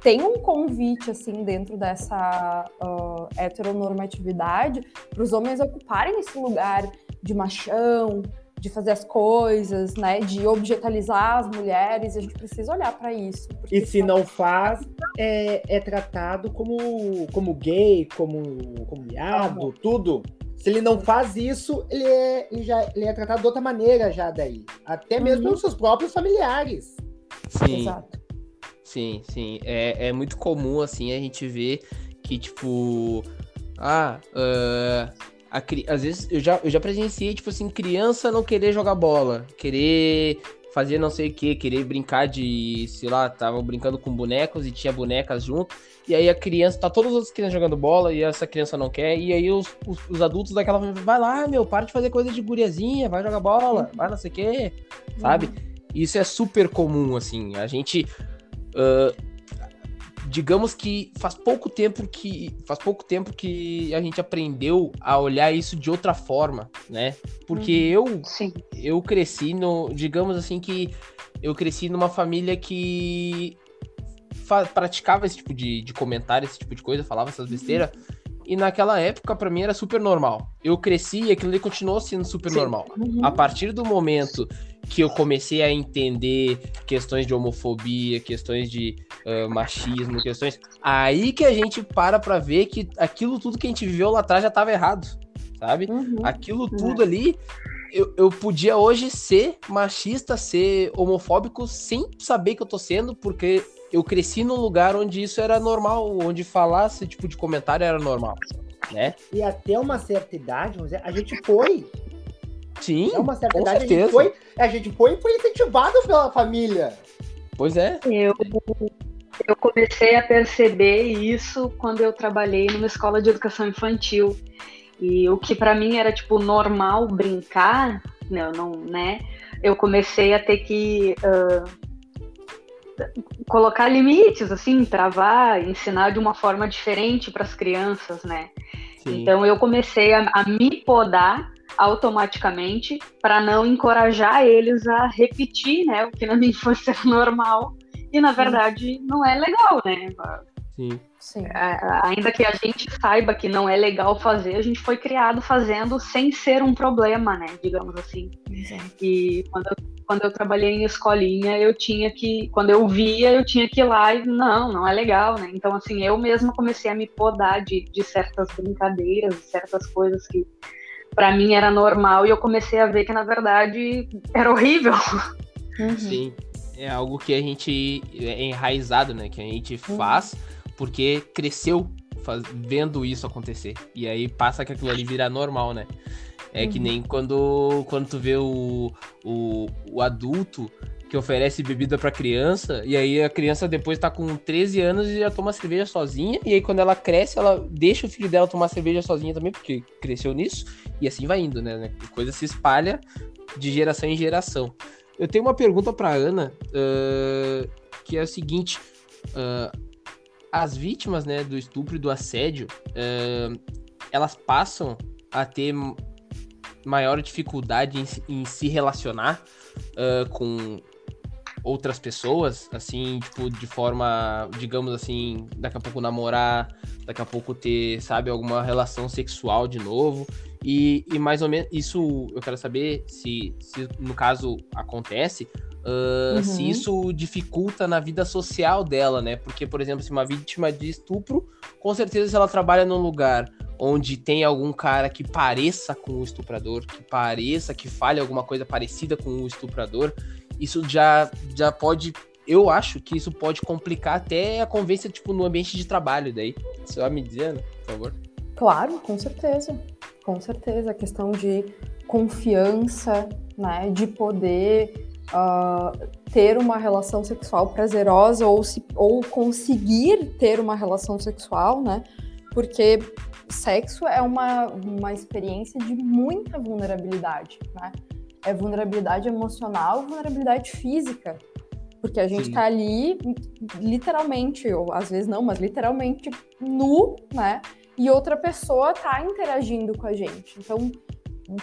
tem um convite assim dentro dessa uh, heteronormatividade para os homens ocuparem esse lugar de machão, de fazer as coisas, né, de objetalizar as mulheres, a gente precisa olhar para isso. E se não faz, é, é, tratado como, como gay, como, como viado, tudo. Se ele não faz isso, ele é, ele já, ele é tratado de outra maneira já daí. Até mesmo uhum. pelos seus próprios familiares. Sim. Exato. Sim, sim. É, é muito comum, assim, a gente ver que, tipo... Ah, uh a, às vezes eu já, eu já presenciei, tipo assim, criança não querer jogar bola, querer fazer não sei o que, querer brincar de, sei lá, tava brincando com bonecos e tinha bonecas junto, e aí a criança, tá todas as crianças jogando bola e essa criança não quer, e aí os, os, os adultos daquela família, vai lá, meu, para de fazer coisa de guriazinha, vai jogar bola, vai não sei o que, sabe? Isso é super comum, assim, a gente. Uh, digamos que faz pouco tempo que faz pouco tempo que a gente aprendeu a olhar isso de outra forma, né? Porque uhum. eu Sim. eu cresci no, digamos assim que eu cresci numa família que praticava esse tipo de, de comentário, esse tipo de coisa, falava essas besteiras. Uhum. E naquela época, para mim, era super normal. Eu cresci e aquilo ali continuou sendo super Sim. normal. Uhum. A partir do momento que eu comecei a entender questões de homofobia, questões de uh, machismo, questões. Aí que a gente para pra ver que aquilo tudo que a gente viveu lá atrás já tava errado, sabe? Uhum. Aquilo uhum. tudo ali. Eu, eu podia hoje ser machista, ser homofóbico, sem saber que eu tô sendo, porque eu cresci num lugar onde isso era normal, onde falar esse tipo de comentário era normal, né? E até uma certa idade, a gente foi Sim, é uma certa idade, certeza. A gente, foi, a gente foi e foi incentivado pela família. Pois é. Eu, eu comecei a perceber isso quando eu trabalhei numa escola de educação infantil. E o que para mim era tipo normal brincar, não, não, né? Eu comecei a ter que uh, colocar limites, assim, travar, ensinar de uma forma diferente para as crianças, né? Sim. Então eu comecei a, a me podar automaticamente para não encorajar eles a repetir, né, o que na minha infância era normal e na verdade não é legal, né? Sim. Sim. É, ainda que a gente saiba que não é legal fazer, a gente foi criado fazendo sem ser um problema, né? Digamos assim. Sim. E quando eu, quando eu trabalhei em escolinha, eu tinha que, quando eu via, eu tinha que ir lá e não, não é legal, né? Então, assim, eu mesma comecei a me podar de, de certas brincadeiras, certas coisas que para mim era normal e eu comecei a ver que na verdade era horrível. Uhum. Sim, é algo que a gente é enraizado, né? Que a gente uhum. Porque cresceu faz, vendo isso acontecer. E aí passa que aquilo ali vira normal, né? É uhum. que nem quando, quando tu vê o, o, o adulto que oferece bebida para criança, e aí a criança depois tá com 13 anos e já toma cerveja sozinha, e aí quando ela cresce, ela deixa o filho dela tomar cerveja sozinha também, porque cresceu nisso, e assim vai indo, né? A coisa se espalha de geração em geração. Eu tenho uma pergunta pra Ana, uh, que é o seguinte: uh, as vítimas né, do estupro e do assédio, uh, elas passam a ter maior dificuldade em, em se relacionar com outras pessoas, assim, tipo, de forma, digamos assim, daqui a pouco namorar, daqui a pouco ter, sabe, alguma relação sexual de novo. E, e mais ou menos, isso eu quero saber se, se no caso acontece, uh, uhum. se isso dificulta na vida social dela, né? Porque, por exemplo, se uma vítima de estupro, com certeza se ela trabalha num lugar onde tem algum cara que pareça com o estuprador, que pareça, que fale alguma coisa parecida com o estuprador, isso já, já pode. Eu acho que isso pode complicar até a convivência, tipo, no ambiente de trabalho daí. Você vai me dizendo, por favor? Claro, com certeza. Com certeza. A questão de confiança, né? De poder uh, ter uma relação sexual prazerosa ou, se, ou conseguir ter uma relação sexual, né? Porque sexo é uma, uma experiência de muita vulnerabilidade, né? é vulnerabilidade emocional, vulnerabilidade física. Porque a gente Sim. tá ali, literalmente, ou às vezes não, mas literalmente nu, né? E outra pessoa tá interagindo com a gente. Então,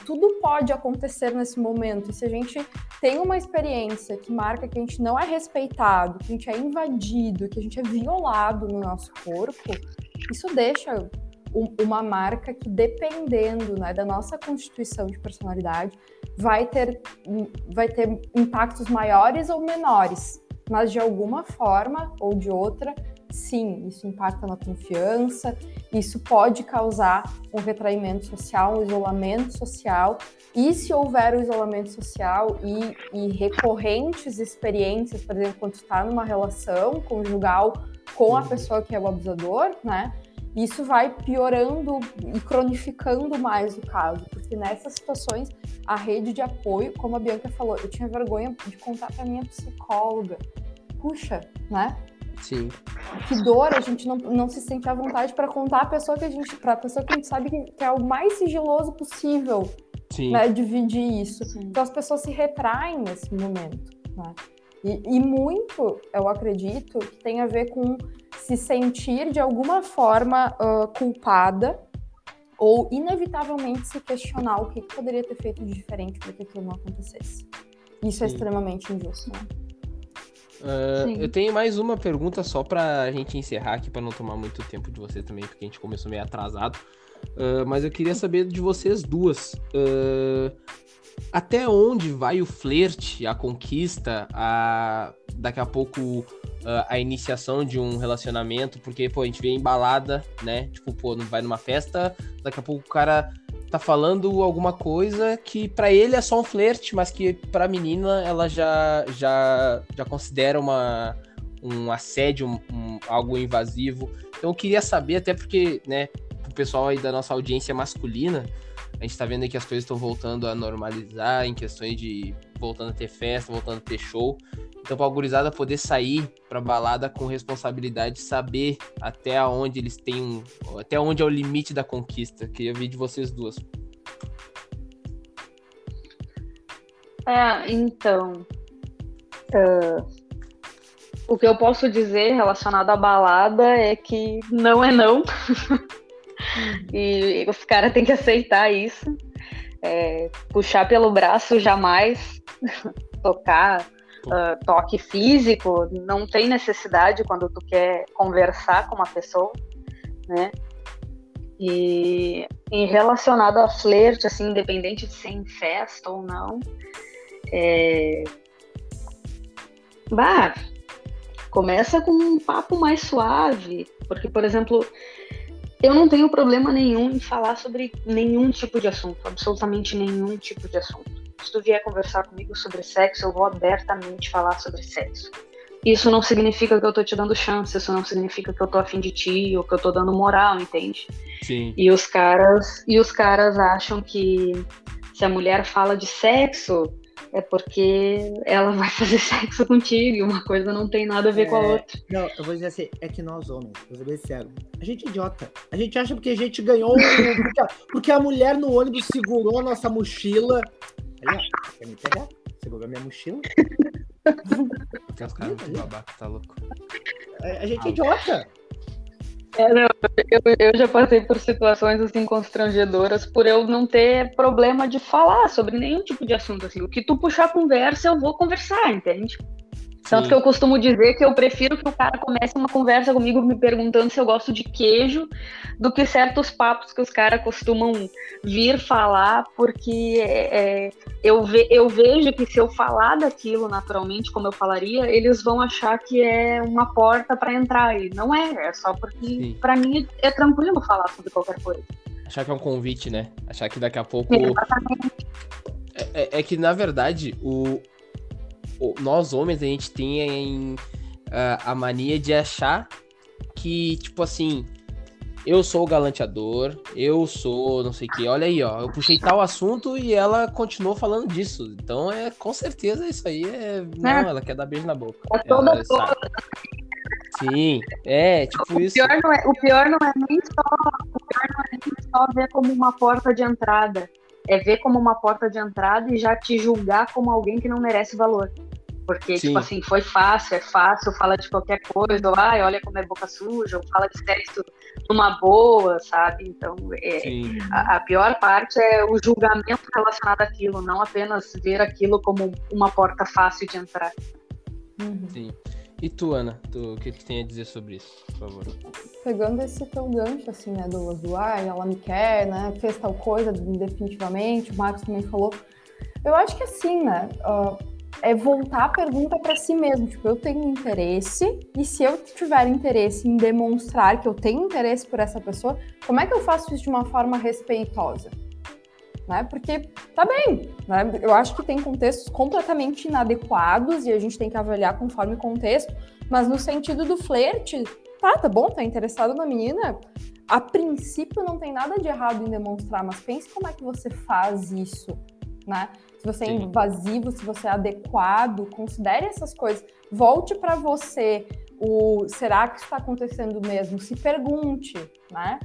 tudo pode acontecer nesse momento. E se a gente tem uma experiência que marca que a gente não é respeitado, que a gente é invadido, que a gente é violado no nosso corpo, isso deixa uma marca que, dependendo né, da nossa constituição de personalidade, vai ter, vai ter impactos maiores ou menores, mas de alguma forma ou de outra, sim, isso impacta na confiança, isso pode causar um retraimento social, um isolamento social, e se houver o isolamento social e, e recorrentes experiências, por exemplo, quando está numa relação conjugal com a pessoa que é o abusador, né? isso vai piorando e cronificando mais o caso, porque nessas situações a rede de apoio, como a Bianca falou, eu tinha vergonha de contar para minha psicóloga. Puxa, né? Sim. Que dor, a gente não, não se sente à vontade para contar a pessoa que a gente, para a pessoa que a gente sabe que, que, é o mais sigiloso possível, Sim. né, dividir isso. Sim. Então as pessoas se retraem nesse momento, né? E, e muito, eu acredito, que tem a ver com se sentir de alguma forma uh, culpada ou inevitavelmente se questionar o que, que poderia ter feito de diferente para que aquilo não acontecesse. Isso é Sim. é extremamente injusto, né? Uh, eu tenho mais uma pergunta só pra gente encerrar aqui, para não tomar muito tempo de você também, porque a gente começou meio atrasado. Uh, mas eu queria saber de vocês duas. Uh, até onde vai o flerte, a conquista, a daqui a pouco a iniciação de um relacionamento? Porque, pô, a gente vê embalada, né? Tipo, pô, não vai numa festa, daqui a pouco o cara tá falando alguma coisa que para ele é só um flerte, mas que pra menina ela já, já, já considera uma, um assédio, um, um, algo invasivo. Então eu queria saber, até porque, né, o pessoal aí da nossa audiência masculina, a gente tá vendo que as coisas estão voltando a normalizar em questões de voltando a ter festa, voltando a ter show. Então, pra gurizada poder sair pra balada com responsabilidade, saber até onde eles têm. Até onde é o limite da conquista. Queria ver de vocês duas. É, então. Uh, o que eu posso dizer relacionado à balada é que não é não. e os caras têm que aceitar isso. É, puxar pelo braço jamais, tocar uh, toque físico, não tem necessidade quando tu quer conversar com uma pessoa, né? E em relacionado a flerte, assim, independente de ser em festa ou não, é... Bah, começa com um papo mais suave, porque, por exemplo, eu não tenho problema nenhum em falar sobre nenhum tipo de assunto, absolutamente nenhum tipo de assunto se tu vier conversar comigo sobre sexo, eu vou abertamente falar sobre sexo. Isso não significa que eu tô te dando chance, isso não significa que eu tô afim de ti ou que eu tô dando moral, entende? Sim. E os caras, e os caras acham que se a mulher fala de sexo, é porque ela vai fazer sexo contigo, e uma coisa não tem nada a ver é, com a é, outra. Não, eu vou dizer assim, é que nós homens, vou ser sério, a gente é idiota. A gente acha porque a gente ganhou, porque, a, porque a mulher no ônibus segurou a nossa mochila Aí, ó, quer me pegar? Segurou minha mochila. Porque os caras muito babaca, tá louco. A, a gente é idiota. É, não, eu, eu, já passei por situações assim constrangedoras por eu não ter problema de falar sobre nenhum tipo de assunto assim. O que tu puxar conversa, eu vou conversar, entende? Tanto que eu costumo dizer que eu prefiro que o cara comece uma conversa comigo me perguntando se eu gosto de queijo do que certos papos que os caras costumam vir falar, porque é, é, eu, ve, eu vejo que se eu falar daquilo naturalmente, como eu falaria, eles vão achar que é uma porta para entrar. E não é, é só porque para mim é tranquilo falar sobre qualquer coisa. Achar que é um convite, né? Achar que daqui a pouco. É, é, é que, na verdade, o, nós homens, a gente tem a, a mania de achar que, tipo assim, eu sou o galanteador, eu sou não sei o que. Olha aí, ó, eu puxei tal assunto e ela continuou falando disso. Então é com certeza isso aí é. Não, é. ela quer dar beijo na boca. É toda toda. Sim, é, tipo o isso. Pior não é, o pior não é nem só. O pior não é nem só ver como uma porta de entrada. É ver como uma porta de entrada e já te julgar como alguém que não merece valor. Porque, Sim. tipo assim, foi fácil, é fácil, fala de qualquer coisa, ou ai, olha como é boca suja, ou fala de sexo numa boa, sabe? Então, é, a, a, pior parte é o julgamento relacionado àquilo, não apenas ver aquilo como uma porta fácil de entrar. Uhum. Sim. E tu, Ana, o que tu tem a dizer sobre isso, por favor? Pegando esse teu gancho, assim, né, do, do ela me quer, né, fez tal coisa definitivamente, o Marcos também falou. Eu acho que assim, né, uh, é voltar a pergunta para si mesmo. Tipo, eu tenho interesse, e se eu tiver interesse em demonstrar que eu tenho interesse por essa pessoa, como é que eu faço isso de uma forma respeitosa? Né? Porque tá bem, né? Eu acho que tem contextos completamente inadequados e a gente tem que avaliar conforme o contexto, mas no sentido do flerte, tá, tá bom, tá interessado na menina, a princípio não tem nada de errado em demonstrar, mas pense como é que você faz isso, né? se você é invasivo, se você é adequado, considere essas coisas. Volte para você o será que está acontecendo mesmo? Se pergunte, né?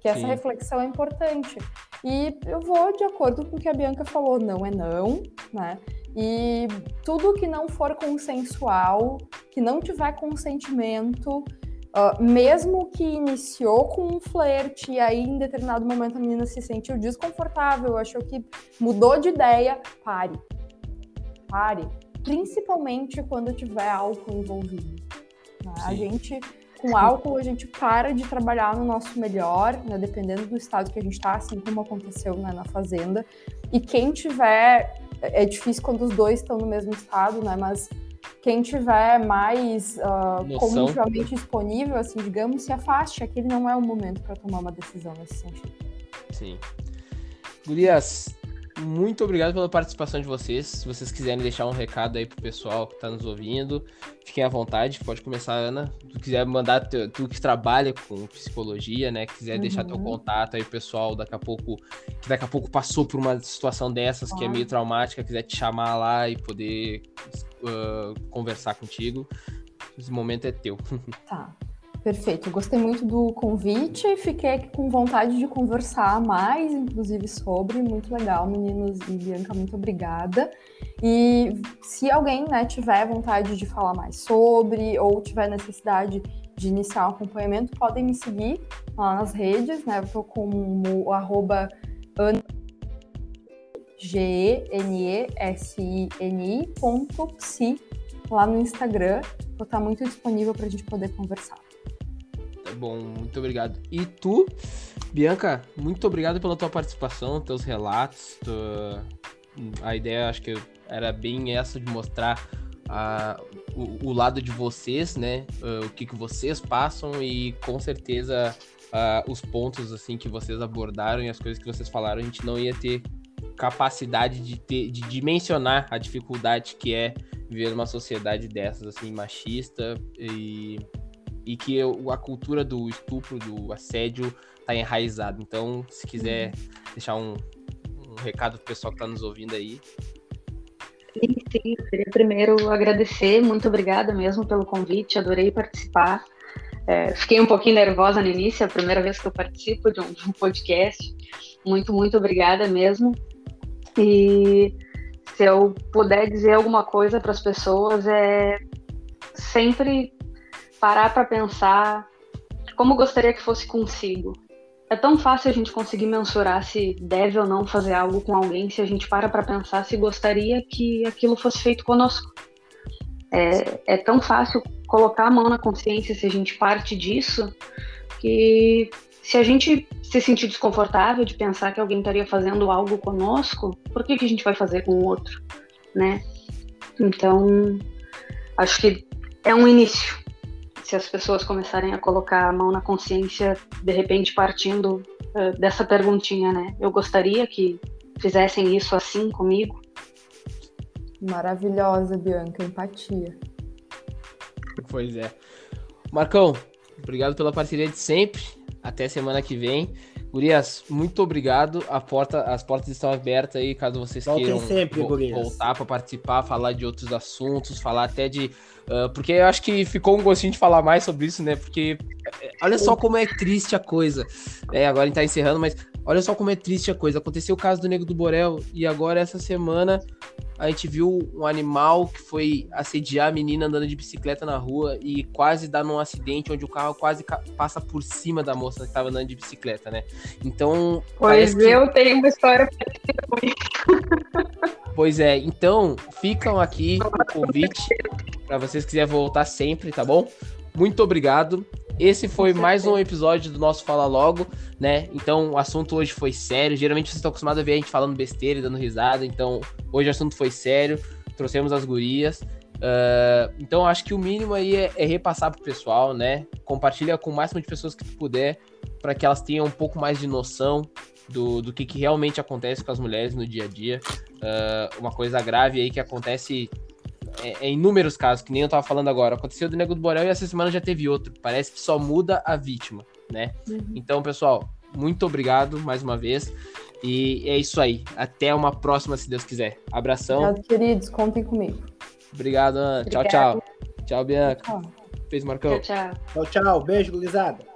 Que essa Sim. reflexão é importante. E eu vou de acordo com o que a Bianca falou, não é não, né? E tudo que não for consensual, que não tiver consentimento, Uh, mesmo que iniciou com um flerte e aí em determinado momento a menina se sentiu desconfortável, achou que mudou de ideia, pare. Pare. Principalmente quando tiver álcool envolvido. Né? A gente, com álcool, a gente para de trabalhar no nosso melhor, né? dependendo do estado que a gente está, assim como aconteceu né, na fazenda. E quem tiver. É difícil quando os dois estão no mesmo estado, né? Mas quem tiver mais uh, cognitivamente disponível, assim, digamos, se afaste. Aquele não é o momento para tomar uma decisão nesse sentido. Sim. Gurias, muito obrigado pela participação de vocês. Se vocês quiserem deixar um recado aí pro pessoal que está nos ouvindo, fiquem à vontade. Pode começar, Ana. Se tu quiser mandar, tu, tu que trabalha com psicologia, né? Quiser uhum. deixar teu uhum. contato aí, pessoal, daqui a pouco, que daqui a pouco passou por uma situação dessas que é meio traumática, quiser te chamar lá e poder uh, conversar contigo, esse momento é teu. Tá. Perfeito, gostei muito do convite, fiquei aqui com vontade de conversar mais, inclusive, sobre. Muito legal, meninos e Bianca, muito obrigada. E se alguém né, tiver vontade de falar mais sobre ou tiver necessidade de iniciar um acompanhamento, podem me seguir lá nas redes, né? Eu tô com o arroba G-E-N-E-S-I-N-I ponto psi lá no Instagram. Vou estar muito disponível para a gente poder conversar. Tá bom, muito obrigado. E tu, Bianca, muito obrigado pela tua participação, teus relatos. A ideia, acho que era bem essa de mostrar a, o, o, lado de vocês, né? Uh, o que, que vocês passam e com certeza uh, os pontos assim que vocês abordaram e as coisas que vocês falaram, a gente não ia ter capacidade de ter, de dimensionar a dificuldade que é viver numa sociedade dessas assim machista e e que a cultura do estupro, do assédio tá enraizada. Então, se quiser deixar um, um recado pro pessoal que tá nos ouvindo aí. Sim, sim. Queria primeiro agradecer, muito obrigada mesmo pelo convite, adorei participar. É, fiquei um pouquinho nervosa no início, é a primeira vez que eu participo de um, de um podcast. Muito, muito obrigada mesmo. E se eu puder dizer alguma coisa para as pessoas, é sempre parar para pensar como gostaria que fosse consigo. É tão fácil a gente conseguir mensurar se deve ou não fazer algo com alguém se a gente para para pensar se gostaria que aquilo fosse feito conosco. É, é tão fácil colocar a mão na consciência se a gente parte disso que se a gente se sentir desconfortável de pensar que alguém estaria fazendo algo conosco, por que, que a gente vai fazer com o outro, né? Então, acho que é um início se as pessoas começarem a colocar a mão na consciência, de repente partindo uh, dessa perguntinha, né? Eu gostaria que fizessem isso assim comigo. Maravilhosa, Bianca, empatia. Pois é. Marcão, obrigado pela parceria de sempre. Até semana que vem. Gurias, muito obrigado. Porta, as portas estão abertas aí, caso vocês Voltem queiram sempre, vo voltar para participar, falar de outros assuntos, falar até de. Uh, porque eu acho que ficou um gostinho de falar mais sobre isso, né? Porque é, olha só como é triste a coisa. É, agora a gente tá encerrando, mas olha só como é triste a coisa. Aconteceu o caso do Nego do Borel e agora essa semana a gente viu um animal que foi assediar a menina andando de bicicleta na rua e quase dar num acidente onde o carro quase passa por cima da moça que estava andando de bicicleta, né? Então. Pois eu que... tenho uma história Pois é, então ficam aqui o convite para vocês quiserem voltar sempre, tá bom? Muito obrigado. Esse foi mais um episódio do nosso Fala Logo, né? Então o assunto hoje foi sério. Geralmente vocês estão acostumados a ver a gente falando besteira e dando risada. Então hoje o assunto foi sério. Trouxemos as gurias. Uh, então acho que o mínimo aí é, é, repassar pro pessoal, né? Compartilha com o máximo de pessoas que puder para que elas tenham um pouco mais de noção do, do que, que realmente acontece com as mulheres no dia a dia. Uh, uma coisa grave aí que acontece é, é inúmeros casos, que nem eu tava falando agora. Aconteceu do Nego do Borel e essa semana já teve outro. Parece que só muda a vítima, né? Uhum. Então, pessoal, muito obrigado mais uma vez. E é isso aí. Até uma próxima, se Deus quiser. Abração. Obrigado, queridos. Contem comigo. Obrigado, Ana. Tchau, tchau. Tchau, Bianca. Tchau. Fez, Marcão. Tchau, tchau. Tchau, tchau. Beijo, gurizada.